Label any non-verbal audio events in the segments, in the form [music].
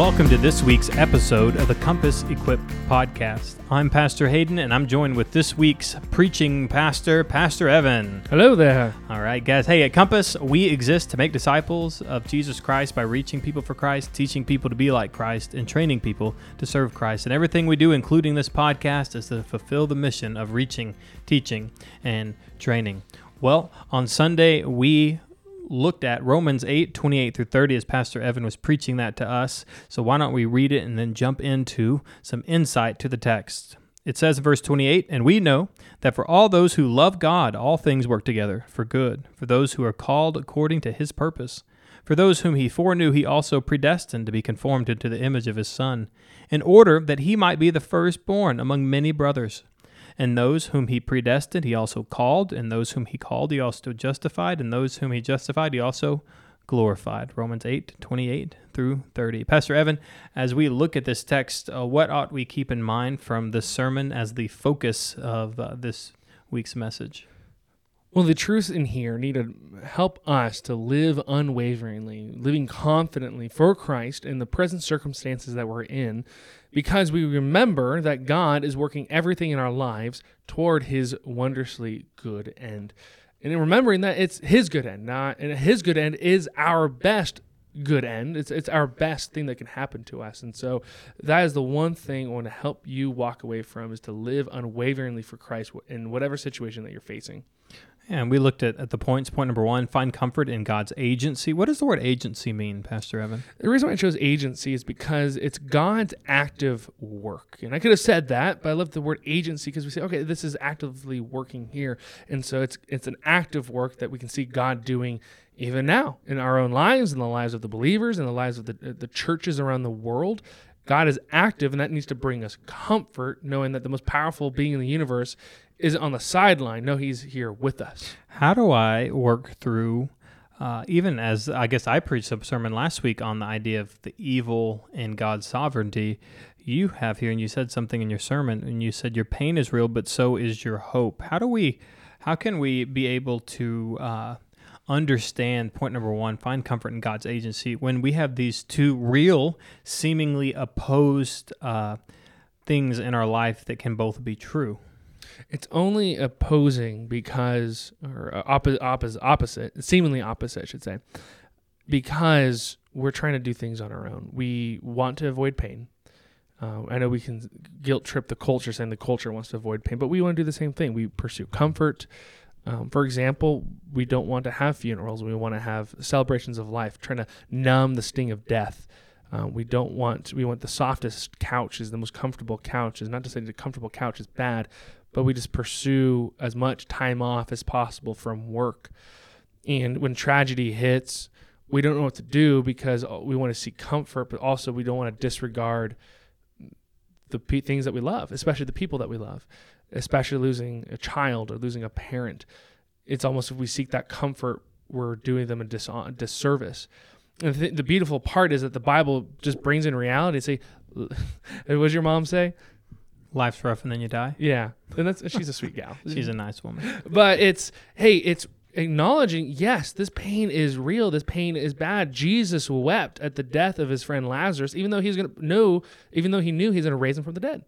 Welcome to this week's episode of the Compass Equipped podcast. I'm Pastor Hayden, and I'm joined with this week's preaching pastor, Pastor Evan. Hello there. All right, guys. Hey, at Compass, we exist to make disciples of Jesus Christ by reaching people for Christ, teaching people to be like Christ, and training people to serve Christ. And everything we do, including this podcast, is to fulfill the mission of reaching, teaching, and training. Well, on Sunday, we looked at Romans 8, 28 through 30 as Pastor Evan was preaching that to us. So why don't we read it and then jump into some insight to the text? It says in verse 28 And we know that for all those who love God, all things work together for good, for those who are called according to his purpose. For those whom he foreknew, he also predestined to be conformed into the image of his Son, in order that he might be the firstborn among many brothers. And those whom he predestined, he also called. And those whom he called, he also justified. And those whom he justified, he also glorified. Romans 8, 28 through 30. Pastor Evan, as we look at this text, uh, what ought we keep in mind from this sermon as the focus of uh, this week's message? Well, the truths in here need to help us to live unwaveringly, living confidently for Christ in the present circumstances that we're in, because we remember that God is working everything in our lives toward his wondrously good end. And in remembering that it's his good end, not and his good end is our best good end. It's it's our best thing that can happen to us. And so that is the one thing I want to help you walk away from is to live unwaveringly for Christ in whatever situation that you're facing. And we looked at, at the points. Point number one find comfort in God's agency. What does the word agency mean, Pastor Evan? The reason why I chose agency is because it's God's active work. And I could have said that, but I love the word agency because we say, okay, this is actively working here. And so it's it's an active work that we can see God doing even now in our own lives, in the lives of the believers, in the lives of the, the churches around the world. God is active, and that needs to bring us comfort, knowing that the most powerful being in the universe is on the sideline. No, he's here with us. How do I work through, uh, even as I guess I preached a sermon last week on the idea of the evil and God's sovereignty? You have here, and you said something in your sermon, and you said your pain is real, but so is your hope. How do we, how can we be able to uh, understand point number one, find comfort in God's agency when we have these two real, seemingly opposed uh, things in our life that can both be true? It's only opposing because, or uh, opposite, opposite, seemingly opposite, I should say, because we're trying to do things on our own. We want to avoid pain. Uh, I know we can guilt trip the culture saying the culture wants to avoid pain, but we want to do the same thing. We pursue comfort. Um, for example, we don't want to have funerals. We want to have celebrations of life, trying to numb the sting of death. Uh, we don't want we want the softest couches, the most comfortable couches. Not to say the comfortable couch is bad, but we just pursue as much time off as possible from work. And when tragedy hits, we don't know what to do because uh, we want to seek comfort, but also we don't want to disregard the p- things that we love, especially the people that we love, especially losing a child or losing a parent. It's almost if we seek that comfort, we're doing them a, dis- a disservice. And the, th- the beautiful part is that the Bible just brings in reality. Say, [laughs] what does your mom say? Life's rough and then you die. Yeah, and that's she's a sweet gal. [laughs] she's a nice woman. But it's hey, it's acknowledging yes, this pain is real. This pain is bad. Jesus wept at the death of his friend Lazarus, even though he's gonna know, even though he knew he's gonna raise him from the dead.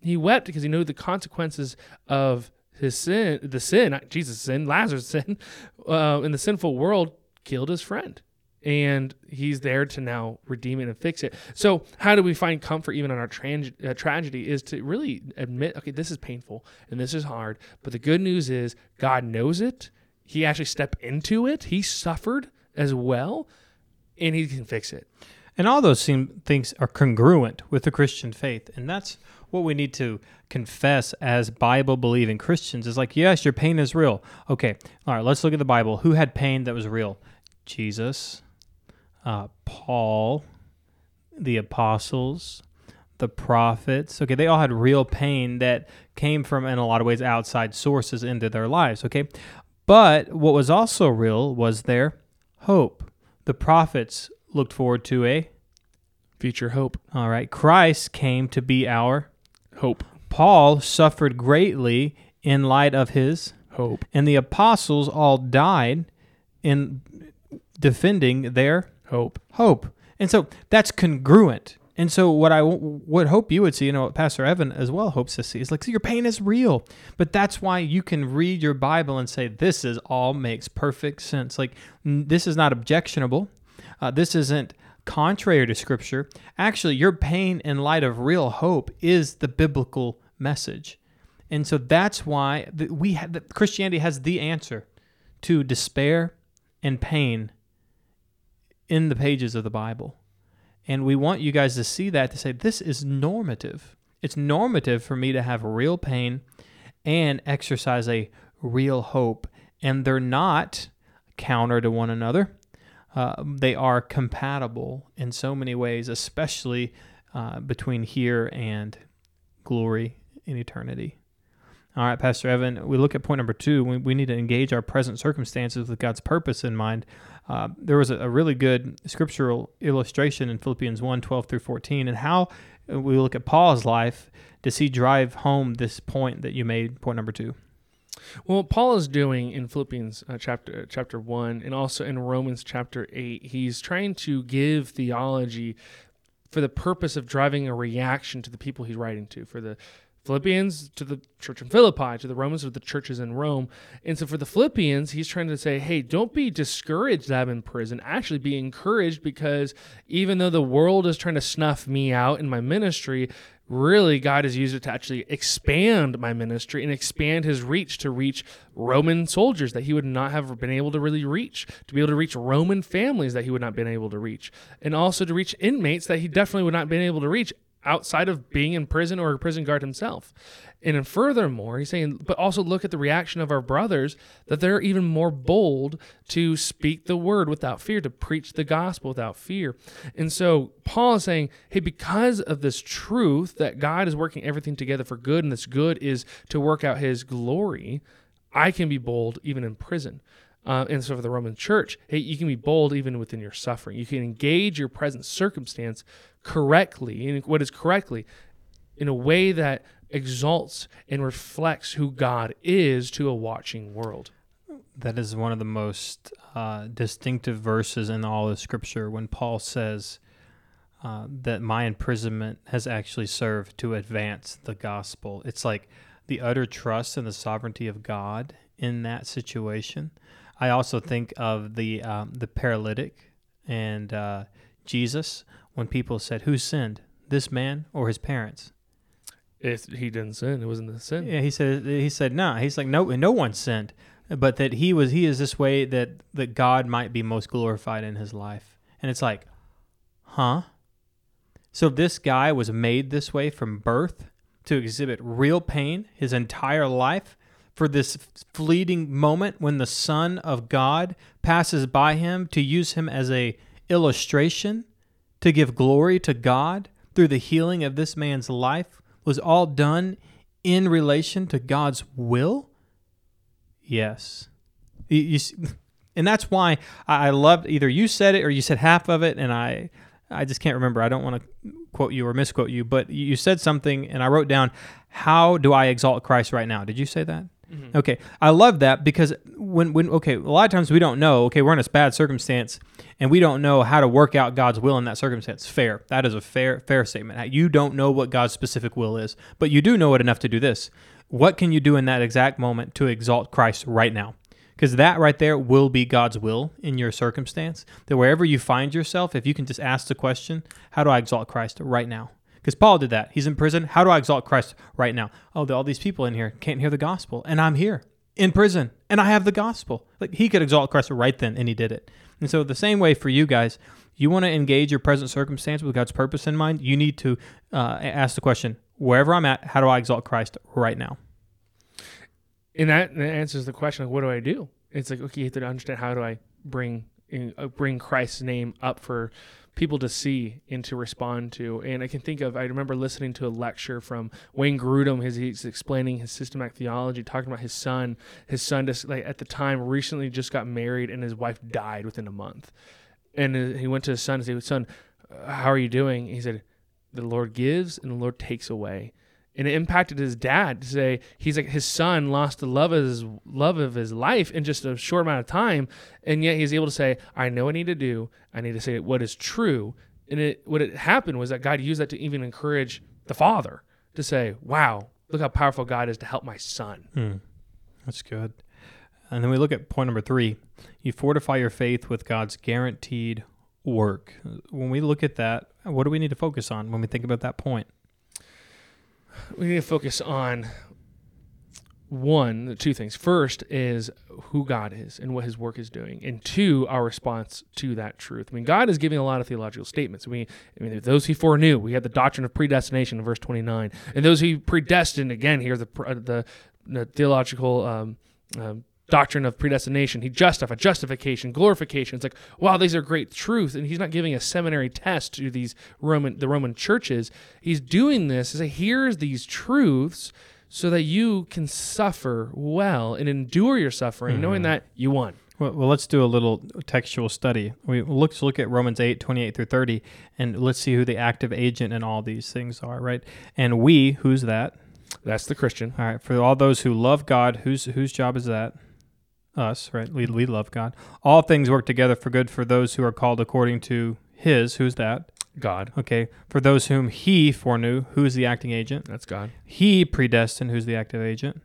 He wept because he knew the consequences of his sin, the sin, Jesus' sin, Lazarus' sin, [laughs] uh, in the sinful world, killed his friend and he's there to now redeem it and fix it. So, how do we find comfort even in our uh, tragedy? Is to really admit, okay, this is painful and this is hard, but the good news is God knows it. He actually stepped into it. He suffered as well, and He can fix it. And all those seem, things are congruent with the Christian faith, and that's what we need to confess as Bible believing Christians. Is like, yes, your pain is real. Okay, all right, let's look at the Bible. Who had pain that was real? Jesus uh, Paul, the apostles, the prophets. Okay, they all had real pain that came from, in a lot of ways, outside sources into their lives. Okay, but what was also real was their hope. The prophets looked forward to a future hope. All right, Christ came to be our hope. Paul suffered greatly in light of his hope. And the apostles all died in defending their hope. Hope. And so that's congruent. And so what I would hope you would see, you know, what Pastor Evan as well hopes to see is like, see, your pain is real. But that's why you can read your Bible and say, this is all makes perfect sense. Like, this is not objectionable. Uh, this isn't contrary to Scripture. Actually, your pain in light of real hope is the biblical message. And so that's why we ha- that Christianity has the answer to despair and pain in the pages of the Bible. And we want you guys to see that to say this is normative. It's normative for me to have real pain and exercise a real hope. And they're not counter to one another. Uh, they are compatible in so many ways, especially uh, between here and glory in eternity. All right, Pastor Evan, we look at point number two. We, we need to engage our present circumstances with God's purpose in mind. Uh, there was a, a, really good scriptural illustration in Philippians 1 12 through 14, and how we look at Paul's life. Does he drive home this point that you made, point number two? Well, Paul is doing in Philippians uh, chapter chapter one, and also in Romans chapter eight, he's trying to give theology for the purpose of driving a reaction to the people he's writing to, for the Philippians to the church in Philippi, to the Romans to the churches in Rome. And so for the Philippians, he's trying to say, hey, don't be discouraged that I'm in prison. Actually, be encouraged because even though the world is trying to snuff me out in my ministry, really God has used it to actually expand my ministry and expand his reach to reach Roman soldiers that he would not have been able to really reach, to be able to reach Roman families that he would not have been able to reach, and also to reach inmates that he definitely would not have been able to reach outside of being in prison or a prison guard himself. And furthermore, he's saying, but also look at the reaction of our brothers that they're even more bold to speak the word without fear, to preach the gospel without fear. And so Paul is saying, hey, because of this truth that God is working everything together for good, and this good is to work out his glory, I can be bold even in prison. Uh, and so for the Roman church, hey, you can be bold even within your suffering. You can engage your present circumstance correctly, in what is correctly, in a way that exalts and reflects who God is to a watching world. That is one of the most uh, distinctive verses in all of Scripture when Paul says uh, that my imprisonment has actually served to advance the gospel. It's like the utter trust in the sovereignty of God in that situation. I also think of the um, the paralytic and uh, Jesus when people said, "Who sinned, this man or his parents?" If he didn't sin, it wasn't the sin. Yeah, he said. He said, "No." Nah. He's like, "No, no one sinned, but that he was. He is this way that that God might be most glorified in his life." And it's like, huh? So this guy was made this way from birth to exhibit real pain his entire life for this fleeting moment when the Son of God passes by him to use him as a illustration to give glory to God through the healing of this man's life was all done in relation to God's will? Yes. You, [laughs] and that's why I loved either you said it or you said half of it, and I, I just can't remember. I don't want to quote you or misquote you, but you said something, and I wrote down, "How do I exalt Christ right now?" Did you say that? Mm-hmm. Okay, I love that because when when okay, a lot of times we don't know. Okay, we're in a bad circumstance, and we don't know how to work out God's will in that circumstance. Fair, that is a fair fair statement. You don't know what God's specific will is, but you do know it enough to do this. What can you do in that exact moment to exalt Christ right now? Because that right there will be God's will in your circumstance. That wherever you find yourself, if you can just ask the question, "How do I exalt Christ right now?" Because Paul did that. He's in prison. How do I exalt Christ right now? Oh, all these people in here can't hear the gospel, and I'm here in prison, and I have the gospel. Like he could exalt Christ right then, and he did it. And so the same way for you guys, you want to engage your present circumstance with God's purpose in mind. You need to uh, ask the question: wherever I'm at, how do I exalt Christ right now? And that, answers the question: like, what do I do? It's like okay, you have to understand how do I bring uh, bring Christ's name up for people to see and to respond to. And I can think of, I remember listening to a lecture from Wayne Grudem, his, he's explaining his systematic theology, talking about his son. His son, just like at the time, recently just got married, and his wife died within a month. And uh, he went to his son and said, "Son, uh, how are you doing?" He said, "The Lord gives and the Lord takes away." And it impacted his dad to say he's like his son lost the love of his love of his life in just a short amount of time and yet he's able to say i know i need to do i need to say what is true And it what it happened was that God used that to even encourage the father to say, "Wow, look how powerful God is to help my son." Hmm. That's good. And then we look at point number three. You fortify your faith with God's guaranteed work. When we look at that, what do we need to focus on when we think about that point? We need to focus on one, the two things. First is who God is and what his work is doing. And two, our response to that truth. I mean, God is giving a lot of theological statements. We, I mean, those he foreknew, we had the doctrine of predestination in verse 29. And those he predestined, again, here's the, the, the theological um, um, doctrine of predestination. He justified, justification, glorification. It's like, wow, these are great truths. And he's not giving a seminary test to these Roman, the Roman churches. He's doing this to say, here's these truths so that you can suffer well and endure your suffering, mm-hmm. knowing that you won. Well, well, let's do a little textual study. We look look at Romans 8, 28 through 30, and let's see who the active agent in all these things are, right? And we, who's that? That's the Christian. All right. For all those who love God, whose whose job is that? Us, right? We, we love God. All things work together for good for those who are called according to His. Who's that? God. Okay. For those whom he foreknew, who's the acting agent? That's God. He predestined, who's the active agent?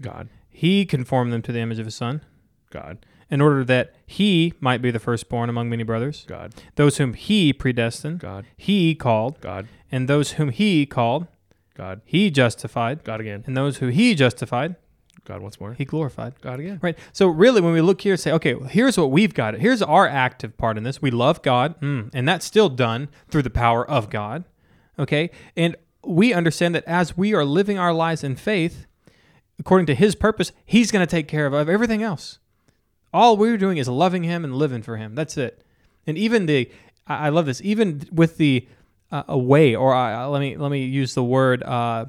God. He conformed them to the image of his son. God. In order that he might be the firstborn among many brothers. God. Those whom he predestined. God. He called. God. And those whom he called. God. He justified. God again. And those who he justified. God once more. He glorified. God again. Right. So really, when we look here, and say, okay, here's what we've got. Here's our active part in this. We love God, mm, and that's still done through the power of God. Okay, and we understand that as we are living our lives in faith, according to His purpose, He's going to take care of, of everything else. All we're doing is loving Him and living for Him. That's it. And even the, I, I love this. Even with the uh, away, or uh, let me let me use the word. Uh,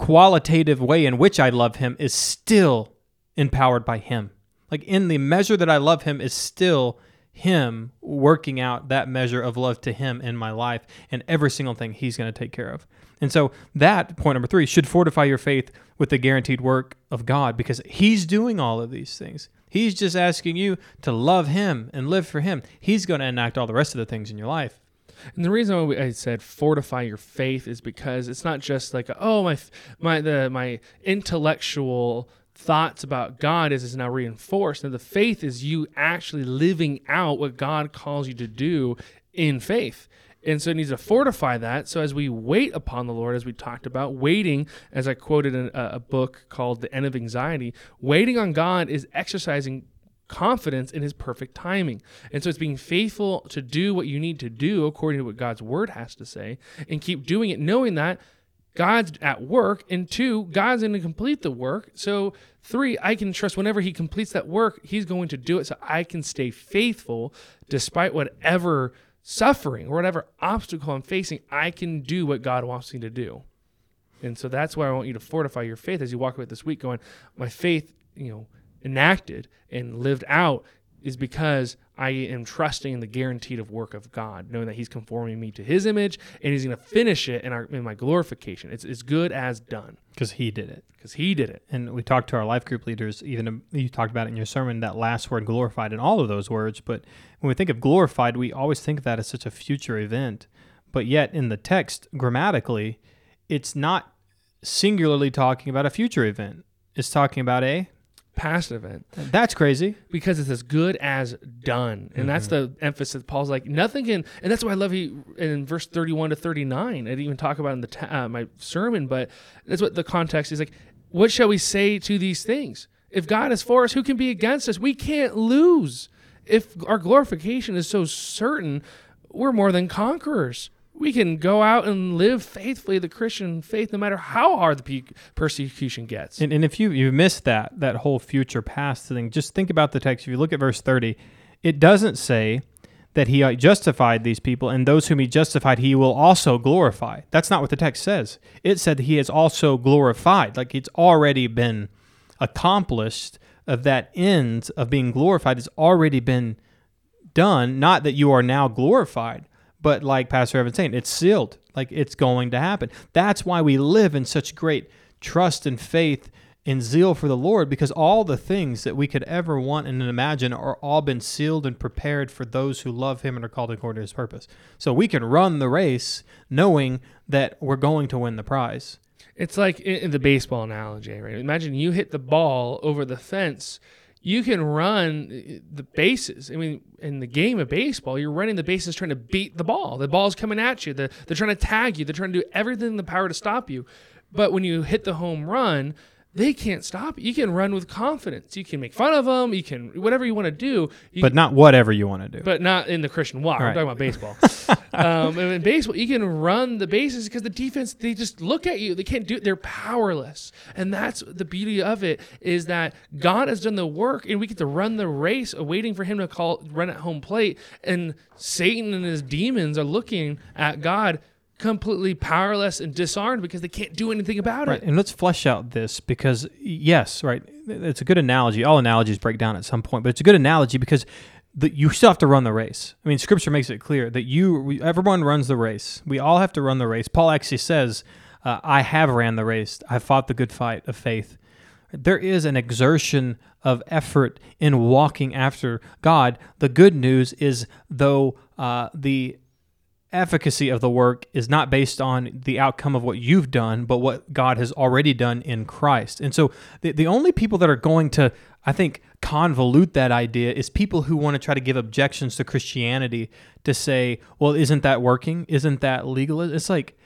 qualitative way in which I love him is still empowered by him. Like in the measure that I love him is still him working out that measure of love to him in my life and every single thing he's going to take care of. And so that point number 3 should fortify your faith with the guaranteed work of God because he's doing all of these things. He's just asking you to love him and live for him. He's going to enact all the rest of the things in your life. And the reason why I said fortify your faith is because it's not just like oh my my the my intellectual thoughts about God is is now reinforced. And the faith is you actually living out what God calls you to do in faith. And so it needs to fortify that. So as we wait upon the Lord, as we talked about, waiting, as I quoted in a, a book called The End of Anxiety, waiting on God is exercising confidence in his perfect timing. And so it's being faithful to do what you need to do according to what God's word has to say and keep doing it knowing that God's at work and two God's going to complete the work. So three I can trust whenever he completes that work he's going to do it so I can stay faithful despite whatever suffering or whatever obstacle I'm facing I can do what God wants me to do. And so that's why I want you to fortify your faith as you walk away this week going my faith, you know, enacted and lived out is because I am trusting in the guaranteed of work of God, knowing that He's conforming me to His image and He's going to finish it in, our, in my glorification. It's as good as done because He did it. Because He did it. And we talked to our life group leaders. Even you talked about it in your sermon. That last word, glorified, in all of those words. But when we think of glorified, we always think of that as such a future event. But yet, in the text, grammatically, it's not singularly talking about a future event. It's talking about a past event. That's crazy because it's as good as done, and mm-hmm. that's the emphasis. Paul's like nothing can, and that's why I love he in verse thirty-one to thirty-nine. I didn't even talk about in the ta- uh, my sermon, but that's what the context is like. What shall we say to these things? If God is for us, who can be against us? We can't lose. If our glorification is so certain, we're more than conquerors we can go out and live faithfully the Christian faith, no matter how hard the persecution gets. And, and if you you missed that that whole future past thing, just think about the text. If you look at verse thirty, it doesn't say that he uh, justified these people, and those whom he justified, he will also glorify. That's not what the text says. It said he has also glorified, like it's already been accomplished. Of that end of being glorified has already been done. Not that you are now glorified but like Pastor Evan saying, it's sealed. Like it's going to happen. That's why we live in such great trust and faith and zeal for the Lord because all the things that we could ever want and imagine are all been sealed and prepared for those who love him and are called according to his purpose. So we can run the race knowing that we're going to win the prize. It's like in, the baseball analogy, right? Imagine you hit the ball over the fence. You can run uh, the bases. I mean, in the game of baseball, you're running the bases trying to beat the ball. The ball's coming at you. They're, they're trying to tag you. They're trying to do everything in the power to stop you. But when you hit the home run, they can't stop you. You can run with confidence. You can make fun of them. You can whatever you want to do. You, But not whatever you want to do. but not in the Christian walk. Right. I'm talking about baseball. [laughs] um, and in baseball, you can run the bases because the defense they just look at you. They can't do it. They're powerless, and that's the beauty of it is that God has done the work, and we get to run the race, waiting for Him to call run at home plate. And Satan and his demons are looking at God completely powerless and disarmed because they can't do anything about Right, it. and let's flesh out this because yes, right, it's a good analogy. All analogies break down at some point, but it's a good analogy because the, you still have to run the race. I mean, Scripture makes it clear that you, we, everyone runs the race. We all have to run the race. Paul actually says, uh, "I have ran the race. I fought the good fight of faith." There is an exertion of effort in walking after God. The good news is, though uh, the efficacy of the work is not based on the outcome of what you've done, but what God has already done in Christ. And so the, the only people that are going to, I think, convolute that idea is people who want to try to give objections to Christianity to say, well, isn't that working? Isn't that legal? It's like,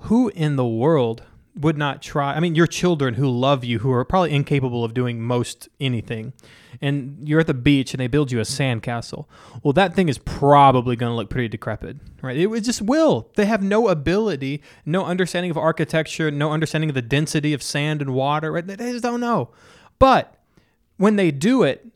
who in the world would not try? I mean, your children who love you, who are probably incapable of doing most anything, and you're at the beach and they build you a sandcastle. Well, that thing is probably going to look pretty decrepit, right? It, it just will. They have no ability, no understanding of architecture, no understanding of the density of sand and water, right? They just don't know. But when they do it,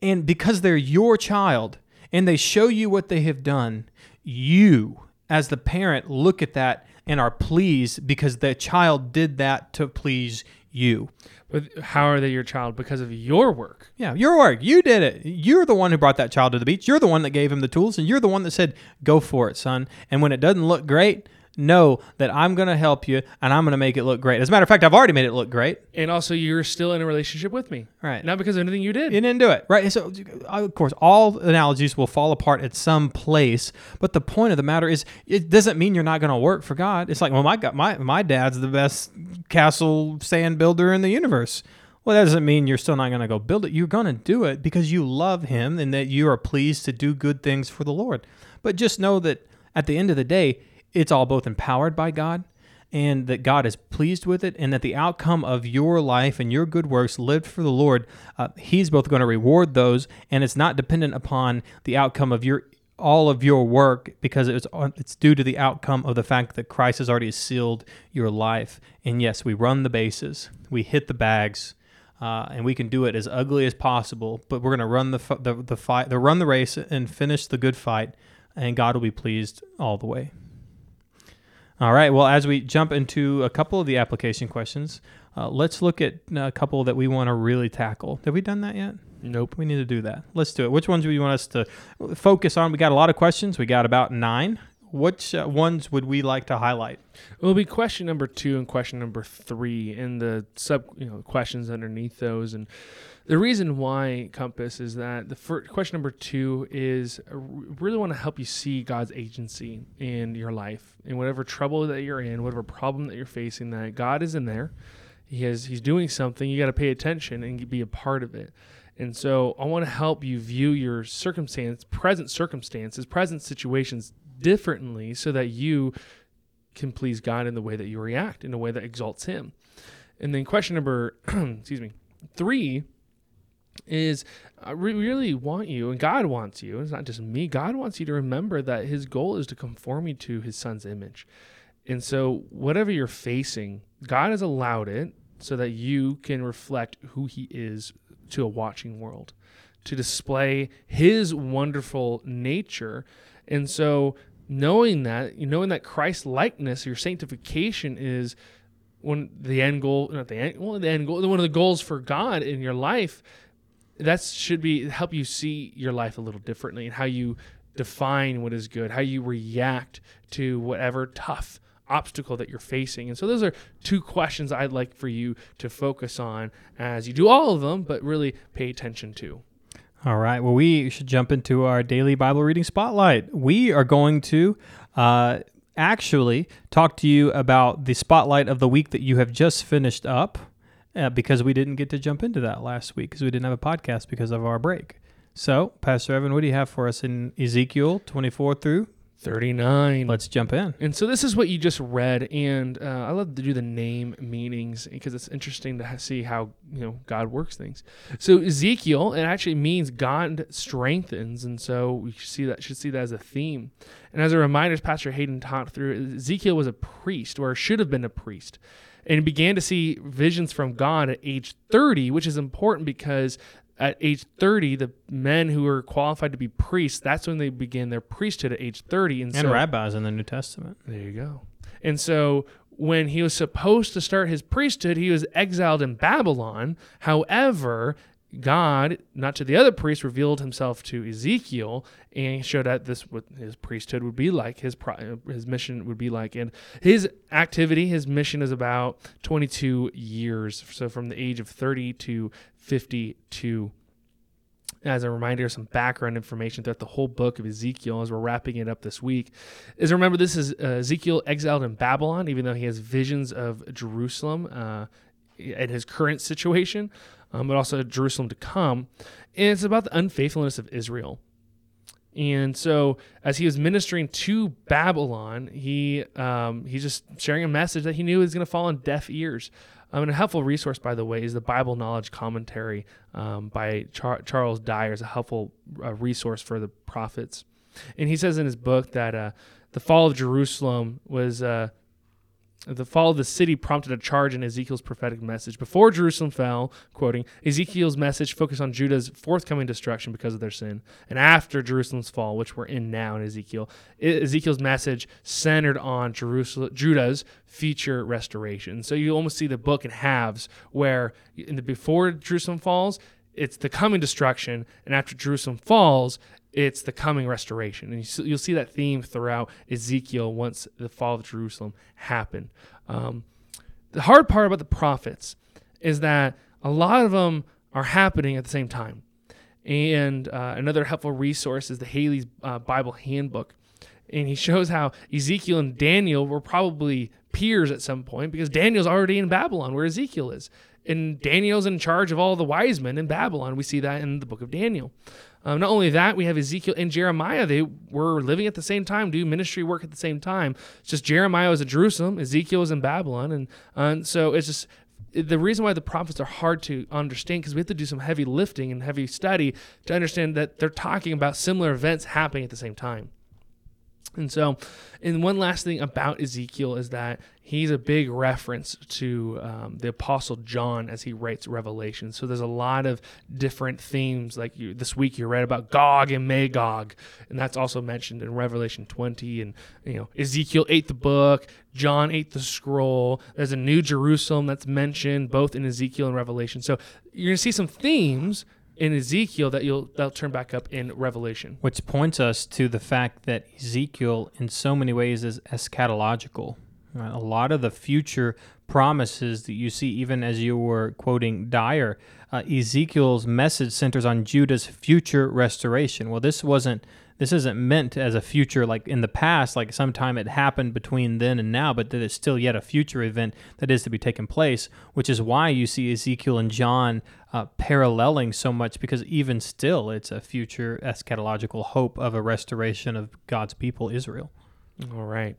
and because they're your child and they show you what they have done, you, as the parent, look at that and are pleased because the child did that to please you. But how are they your child? Because of your work. Yeah, your work. You did it. You're the one who brought that child to the beach. You're the one that gave him the tools, and you're the one that said, "Go for it, son." And when it doesn't look great, know that I'm going to help you, and I'm going to make it look great. As a matter of fact, I've already made it look great. And also, you're still in a relationship with me. Right. Not because of anything you did. You didn't do it, right? So, of course, all analogies will fall apart at some place. But the point of the matter is, it doesn't mean you're not going to work for God. It's like, well, my my my dad's the best castle sand builder in the universe. Well, that doesn't mean you're still not going to go build it. You're going to do it because you love Him and that you are pleased to do good things for the Lord. But just know that at the end of the day, it's all both empowered by God and that God is pleased with it, and that the outcome of your life and your good works lived for the Lord, uh, He's both going to reward those, and it's not dependent upon the outcome of your all of your work because it's it's due to the outcome of the fact that Christ has already sealed your life. And yes, we run the bases, we hit the bags, uh, and we can do it as ugly as possible. But we're going to run the, the the fight, the run the race, and finish the good fight, and God will be pleased all the way. All right. Well, as we jump into a couple of the application questions, uh, let's look at a couple that we want to really tackle. Have we done that yet? Nope. We need to do that. Let's do it. Which ones do you want us to focus on? We got a lot of questions. We got about nine. Which uh, ones would we like to highlight? It will be question number two and question number three, and the sub you know questions underneath those. And the reason why Compass is that the first question number two is uh, I really want to help you see God's agency in your life, in whatever trouble that you're in, whatever problem that you're facing. That God is in there. He has He's doing something. You got to pay attention and be a part of it. And so I want to help you view your circumstance, present circumstances, present situations differently so that you can please God in the way that you react, in a way that exalts Him. And then question number, [clears throat] excuse me, three is I re- really want you, and God wants you, it's not just me, God wants you to remember that His goal is to conform you to His Son's image. And so, whatever you're facing, God has allowed it so that you can reflect who He is to a watching world, to display His wonderful nature. And so, knowing that, knowing that Christ likeness, your sanctification is one the end goal, not the end, well, the end goal, one of the goals for God in your life. That should be help you see your life a little differently and how you define what is good, how you react to whatever tough obstacle that you're facing. And so those are two questions I'd like for you to focus on as you do all of them, but really pay attention to. All right. Well, we should jump into our daily Bible reading spotlight. We are going to uh, actually talk to you about the spotlight of the week that you have just finished up uh, because we didn't get to jump into that last week because we didn't have a podcast because of our break. So, Pastor Evan, what do you have for us in Ezekiel 24 through 39. Let's jump in. And so this is what you just read, and uh, I love to do the name meanings because it's interesting to see how you know God works things. So Ezekiel, it actually means God strengthens, and so we should see that should see that as a theme. And as a reminder, as Pastor Hayden taught through, Ezekiel was a priest, or should have been a priest and he began to see visions from God at age 30, which is important because at age 30, the men who were qualified to be priests, that's when they began their priesthood at age 30. And, and so, rabbis in the New Testament. There you go. And so when he was supposed to start his priesthood, he was exiled in Babylon. However, God, not to the other priests, revealed himself to Ezekiel and showed that this what his priesthood would be like, his his mission would be like, and his activity, his mission is about 22 years, so from the age of 30 to 52. As a reminder, some background information throughout the whole book of Ezekiel, as we're wrapping it up this week, is remember this is uh, Ezekiel exiled in Babylon, even though he has visions of Jerusalem uh, in his current situation um, but also Jerusalem to come. And it's about the unfaithfulness of Israel. And so, as he was ministering to Babylon, he um, he's just sharing a message that he knew was going to fall on deaf ears. Um, and a helpful resource, by the way, is the Bible Knowledge Commentary um, by Char- Charles Dyer. is a helpful uh, resource for the prophets. And he says in his book that uh, the fall of Jerusalem was uh, the fall of the city prompted a charge in Ezekiel's prophetic message. Before Jerusalem fell, quoting, Ezekiel's message focused on Judah's forthcoming destruction because of their sin. And after Jerusalem's fall, which we're in now in Ezekiel, Ezekiel's message centered on Jerusalem, Judah's future restoration. So you almost see the book in halves, where in the before Jerusalem falls, it's the coming destruction, and after Jerusalem falls, it's the coming restoration. And you'll see that theme throughout Ezekiel once the fall of Jerusalem happened. Um, the hard part about the prophets is that a lot of them are happening at the same time. And uh, another helpful resource is the Halley's uh, Bible Handbook. And he shows how Ezekiel and Daniel were probably peers at some point because Daniel's already in Babylon where Ezekiel is. And Daniel's in charge of all the wise men in Babylon. We see that in the book of Daniel. Um, not only that, we have Ezekiel and Jeremiah. They were living at the same time, do ministry work at the same time. It's just Jeremiah was in Jerusalem, Ezekiel was in Babylon, and, uh, and so it's just the reason why the prophets are hard to understand because we have to do some heavy lifting and heavy study to understand that they're talking about similar events happening at the same time. And so, and one last thing about Ezekiel is that he's a big reference to um, the Apostle John as he writes Revelation. So there's a lot of different themes. Like you, this week, you read about Gog and Magog, and that's also mentioned in Revelation 20. And you know, Ezekiel ate the book, John ate the scroll. There's a New Jerusalem that's mentioned both in Ezekiel and Revelation. So you're gonna see some themes in Ezekiel that you'll that'll turn back up in Revelation. Which points us to the fact that Ezekiel, in so many ways, is eschatological. Right? A lot of the future promises that you see, even as you were quoting Dyer, uh, Ezekiel's message centers on Judah's future restoration. Well, this wasn't this isn't meant as a future like in the past, like sometime it happened between then and now, but that it's still yet a future event that is to be taken place, which is why you see Ezekiel and John uh, paralleling so much because even still it's a future eschatological hope of a restoration of God's people, Israel. All right.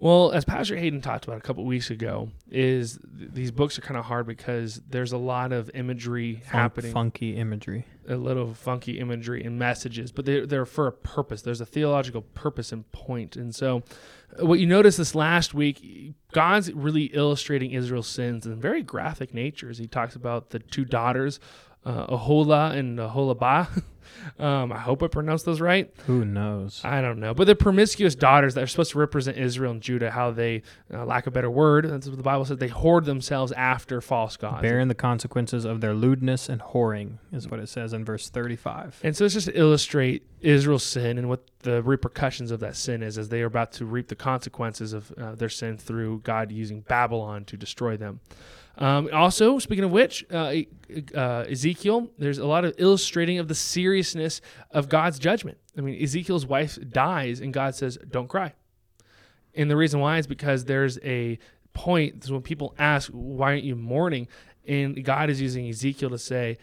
Well, as Pastor Hayden talked about a couple weeks ago, is th- these books are kind of hard because there's a lot of imagery Fun- happening, funky imagery, a little funky imagery and messages, but they're, they're for a purpose. There's a theological purpose and point. And so, uh, what you noticed this last week, God's really illustrating Israel's sins in very graphic natures. He talks about the two daughters, uh, Aholah and Aholabah. [laughs] Um, I hope I pronounced those right. Who knows? I don't know. But the promiscuous daughters that are supposed to represent Israel and Judah, how they, uh, lack of a better word, that's what the Bible says, they whored themselves after false gods. Bearing the consequences of their lewdness and whoring is what it says in verse 35. And so it's just to illustrate Israel's sin and what the repercussions of that sin is as they are about to reap the consequences of uh, their sin through God using Babylon to destroy them. Um, also, speaking of which, uh, uh, Ezekiel, there's a lot of illustrating of the seriousness of God's judgment. I mean, Ezekiel's wife dies, and God says, Don't cry. And the reason why is because there's a point when people ask, Why aren't you mourning? And God is using Ezekiel to say,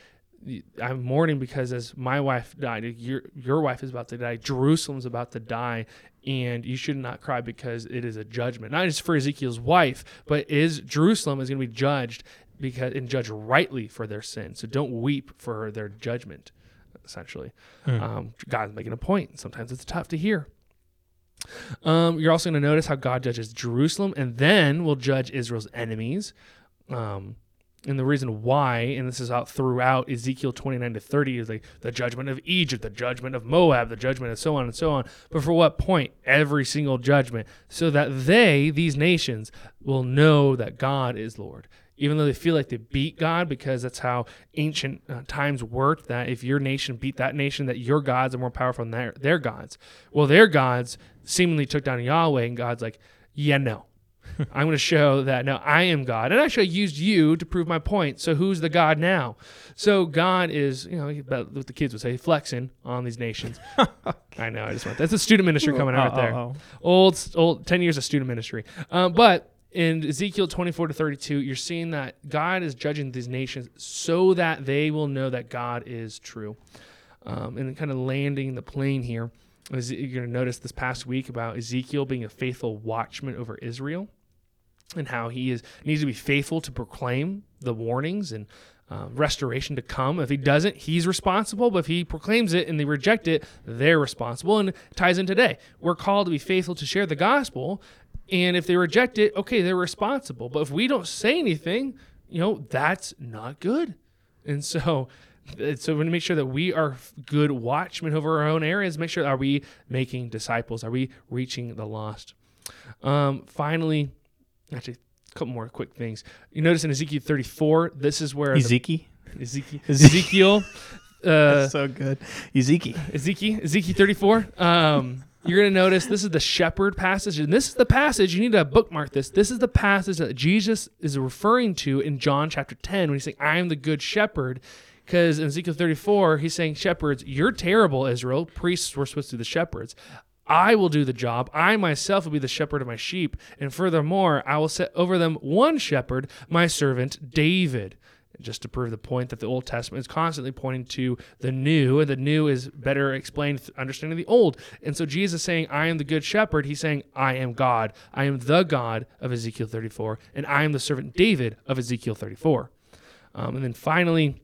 I'm mourning because as my wife died, your your wife is about to die, Jerusalem's about to die, and you should not cry because it is a judgment, not just for Ezekiel's wife, but is Jerusalem is going to be judged because and judged rightly for their sin. So don't weep for their judgment. Essentially, Hmm. um, God's making a point. Sometimes it's tough to hear. Um, you're also going to notice how God judges Jerusalem and then will judge Israel's enemies. Um, and the reason why, and this is out throughout Ezekiel 29 to 30, is like the judgment of Egypt, the judgment of Moab, the judgment of so on and so on. But for what point? Every single judgment. So that they, these nations, will know that God is Lord. Even though they feel like they beat God, because that's how ancient uh, times worked, that if your nation beat that nation, that your gods are more powerful than their, their gods. Well, their gods seemingly took down Yahweh, and God's like, yeah, no. I'm going to show that now I am God. And actually, I used you to prove my point. So who's the God now? So God is, you know, about what the kids would say, flexing on these nations. [laughs] I know. I just want that's a student ministry coming out Oh, there. oh, oh. Old, old, ten years of student ministry. Um, but in Ezekiel 24 to 32, you're seeing that God is judging these nations so that they will know that God is true. Um, and kind of landing the plane here. You're going to notice this past week about Ezekiel being a faithful watchman over Israel and how he is needs to be faithful to proclaim the warnings and uh, restoration to come. If he doesn't, he's responsible. But if he proclaims it and they reject it, they're responsible. And ties in today. We're called to be faithful to share the gospel. And if they reject it, okay, they're responsible. But if we don't say anything, you know, that's not good. And so, so we want to make sure that we are good watchmen over our own areas. Make sure are we making disciples? Are we reaching the lost? Um, finally, actually, a couple more quick things. You notice in Ezekiel 34, this is where the- Ezekiel. Ezekiel, [laughs] Ezekiel, uh, That's so good. Ezekiel. Ezekiel, Ezekiel 34. Um, you're going to notice this is the shepherd passage. And this is the passage, you need to bookmark this. This is the passage that Jesus is referring to in John chapter 10 when he's saying, I am the good shepherd. Because in Ezekiel 34, he's saying, Shepherds, you're terrible, Israel. Priests were supposed to be the shepherds. I will do the job. I myself will be the shepherd of my sheep. And furthermore, I will set over them one shepherd, my servant David just to prove the point that the Old Testament is constantly pointing to the new, and the new is better explained understanding the old. And so Jesus saying, I am the good shepherd, he's saying, I am God. I am the God of Ezekiel 34, and I am the servant David of Ezekiel 34. Um, and then finally,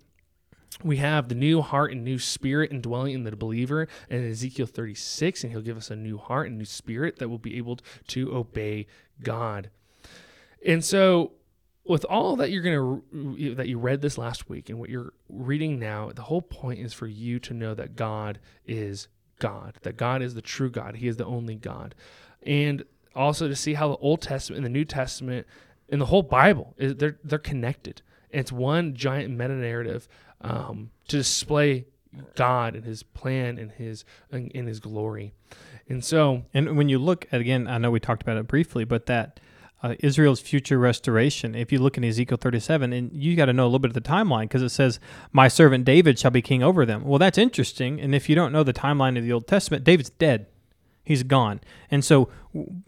we have the new heart and new spirit indwelling in the believer in Ezekiel 36, and he'll give us a new heart and new spirit that will be able to obey God. And so, with all that you're going to that you read this last week and what you're reading now, the whole point is for you to know that God is God, that God is the true God, He is the only God, and also to see how the Old Testament and the New Testament and the whole Bible is they're they're connected. It's one giant meta narrative um, to display God and His plan and His in His glory. And so, And when you look at again, I know we talked about it briefly, but that uh, Israel's future restoration. If you look in Ezekiel 37, and you got to know a little bit of the timeline because it says, "My servant David shall be king over them." Well, that's interesting. And if you don't know the timeline of the Old Testament, David's dead; he's gone. And so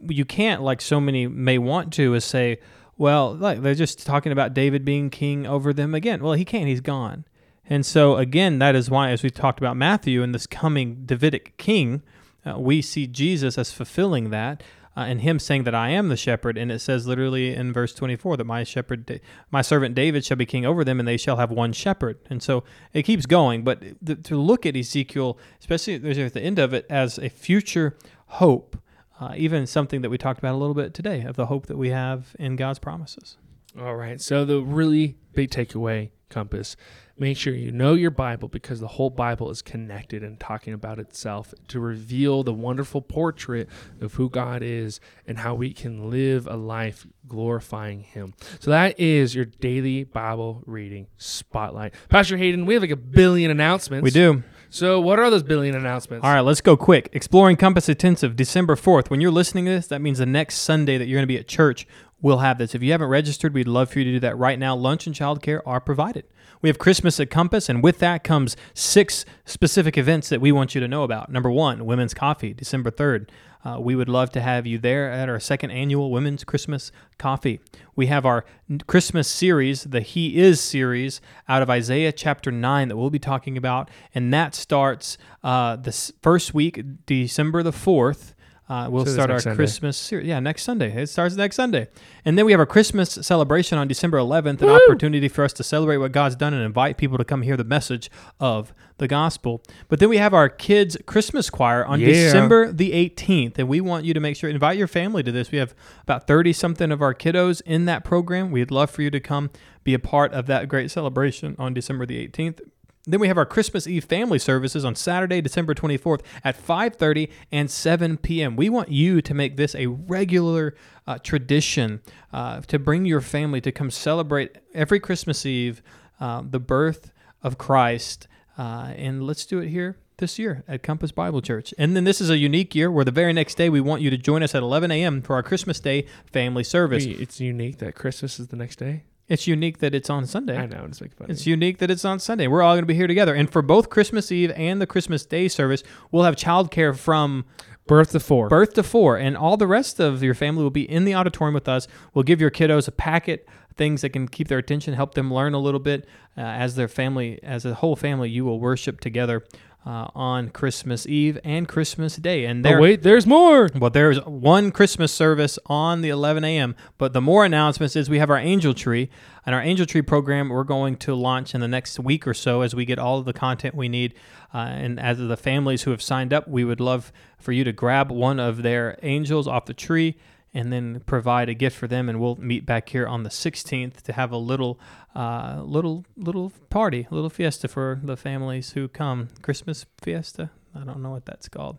you can't, like so many may want to, is say, "Well, like they're just talking about David being king over them again." Well, he can't; he's gone. And so again, that is why, as we talked about Matthew and this coming Davidic king, uh, we see Jesus as fulfilling that, uh, and Him saying that I am the shepherd. And it says literally in verse 24 that my shepherd, my servant David, shall be king over them, and they shall have one shepherd. And so it keeps going. But th- to look at Ezekiel, especially at the end of it, as a future hope, uh, even something that we talked about a little bit today of the hope that we have in God's promises. All right. So the really big takeaway Compass, make sure you know your Bible because the whole Bible is connected and talking about itself to reveal the wonderful portrait of who God is and how we can live a life glorifying Him. So that is your daily Bible reading spotlight. Pastor Hayden, we have like a billion announcements. We do. So what are those billion announcements? All right, let's go quick. Exploring Compass Intensive, December 4th. When you're listening to this, that means the next Sunday that you're going to be at church will have this. If you haven't registered, we'd love for you to do that right now. Lunch and childcare are provided. We have Christmas at Compass, and with that comes six specific events that we want you to know about. Number one, Women's Coffee, December 3rd. Uh, we would love to have you there at our second annual Women's Christmas Coffee. We have our Christmas series, the He Is series, out of Isaiah chapter 9 that we'll be talking about. And that starts uh, the first week, December the 4th. Uh, we'll So start our Sunday. Christmas series. Yeah, next Sunday. It starts next Sunday. And then we have our Christmas celebration on December 11th, an opportunity for us to celebrate what God's done and invite people to come hear the message of the gospel. But then we have our kids' Christmas choir on Yeah. December the 18th. And we want you to make sure, invite your family to this. We have about 30 something of our kiddos in that program. We'd love for you to come be a part of that great celebration on December the 18th. Then we have our Christmas Eve family services on Saturday, December 24th at 5:30 and 7 p.m. We want you to make this a regular uh, tradition uh, to bring your family to come celebrate every Christmas Eve uh, the birth of Christ, uh, and let's do it here this year at Compass Bible Church. And then this is a unique year where the very next day we want you to join us at 11 a.m. for our Christmas Day family service. It's unique that Christmas is the next day. It's unique that it's on Sunday. I know, it's making fun. It's unique that it's on Sunday. We're all going to be here together. And for both Christmas Eve and the Christmas Day service, we'll have childcare from Birth to four. birth to four. And all the rest of your family will be in the auditorium with us. We'll give your kiddos a packet, things that can keep their attention, help them learn a little bit. Uh, as their family, as a whole family, you will worship together uh, on Christmas Eve and Christmas Day. And oh wait, there's more. well, there's one Christmas service on the 11 a.m., but the more announcements is we have our Angel Tree. And our Angel Tree program we're going to launch in the next week or so as we get all of the content we need. Uh, and as the families who have signed up, we would love for you to grab one of their angels off the tree and then provide a gift for them. And we'll meet back here on the 16th to have a little, uh, little, little party, a little fiesta for the families who come. Christmas fiesta. I don't know what that's called.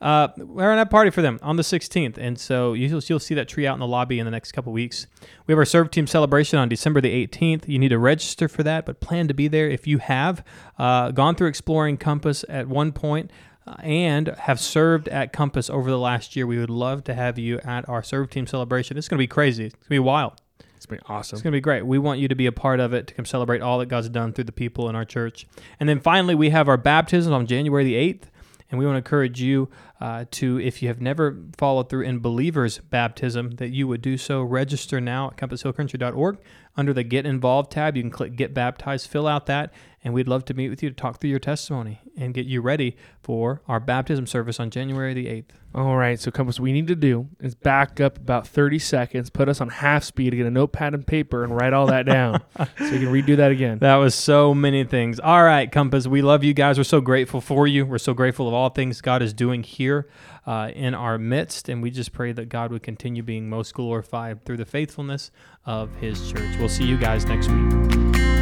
Uh, we're on that party for them on the 16th, and so you'll, you'll see that tree out in the lobby in the next couple weeks. We have our serve team celebration on December the 18th. You need to register for that, but plan to be there if you have uh, gone through Exploring Compass at one point and have served at Compass over the last year. We would love to have you at our serve team celebration. It's going to be crazy. It's going to be wild. It's going to be awesome. It's going to be great. We want you to be a part of it to come celebrate all that God's done through the people in our church. And then finally, we have our baptism on January the 8th. And we want to encourage you uh, to, if you have never followed through in believers' baptism, that you would do so. Register now at compasshillcountry.org. Under the Get Involved tab, you can click Get Baptized, fill out that, and we'd love to meet with you to talk through your testimony and get you ready for our baptism service on January the 8th. All right, so Compass, what we need to do is back up about 30 seconds, put us on half speed to get a notepad and paper and write all that down [laughs] so we can redo that again. That was so many things. All right, Compass, we love you guys. We're so grateful for you. We're so grateful of all things God is doing here uh, in our midst. And we just pray that God would continue being most glorified through the faithfulness of his church. We'll see you guys next week.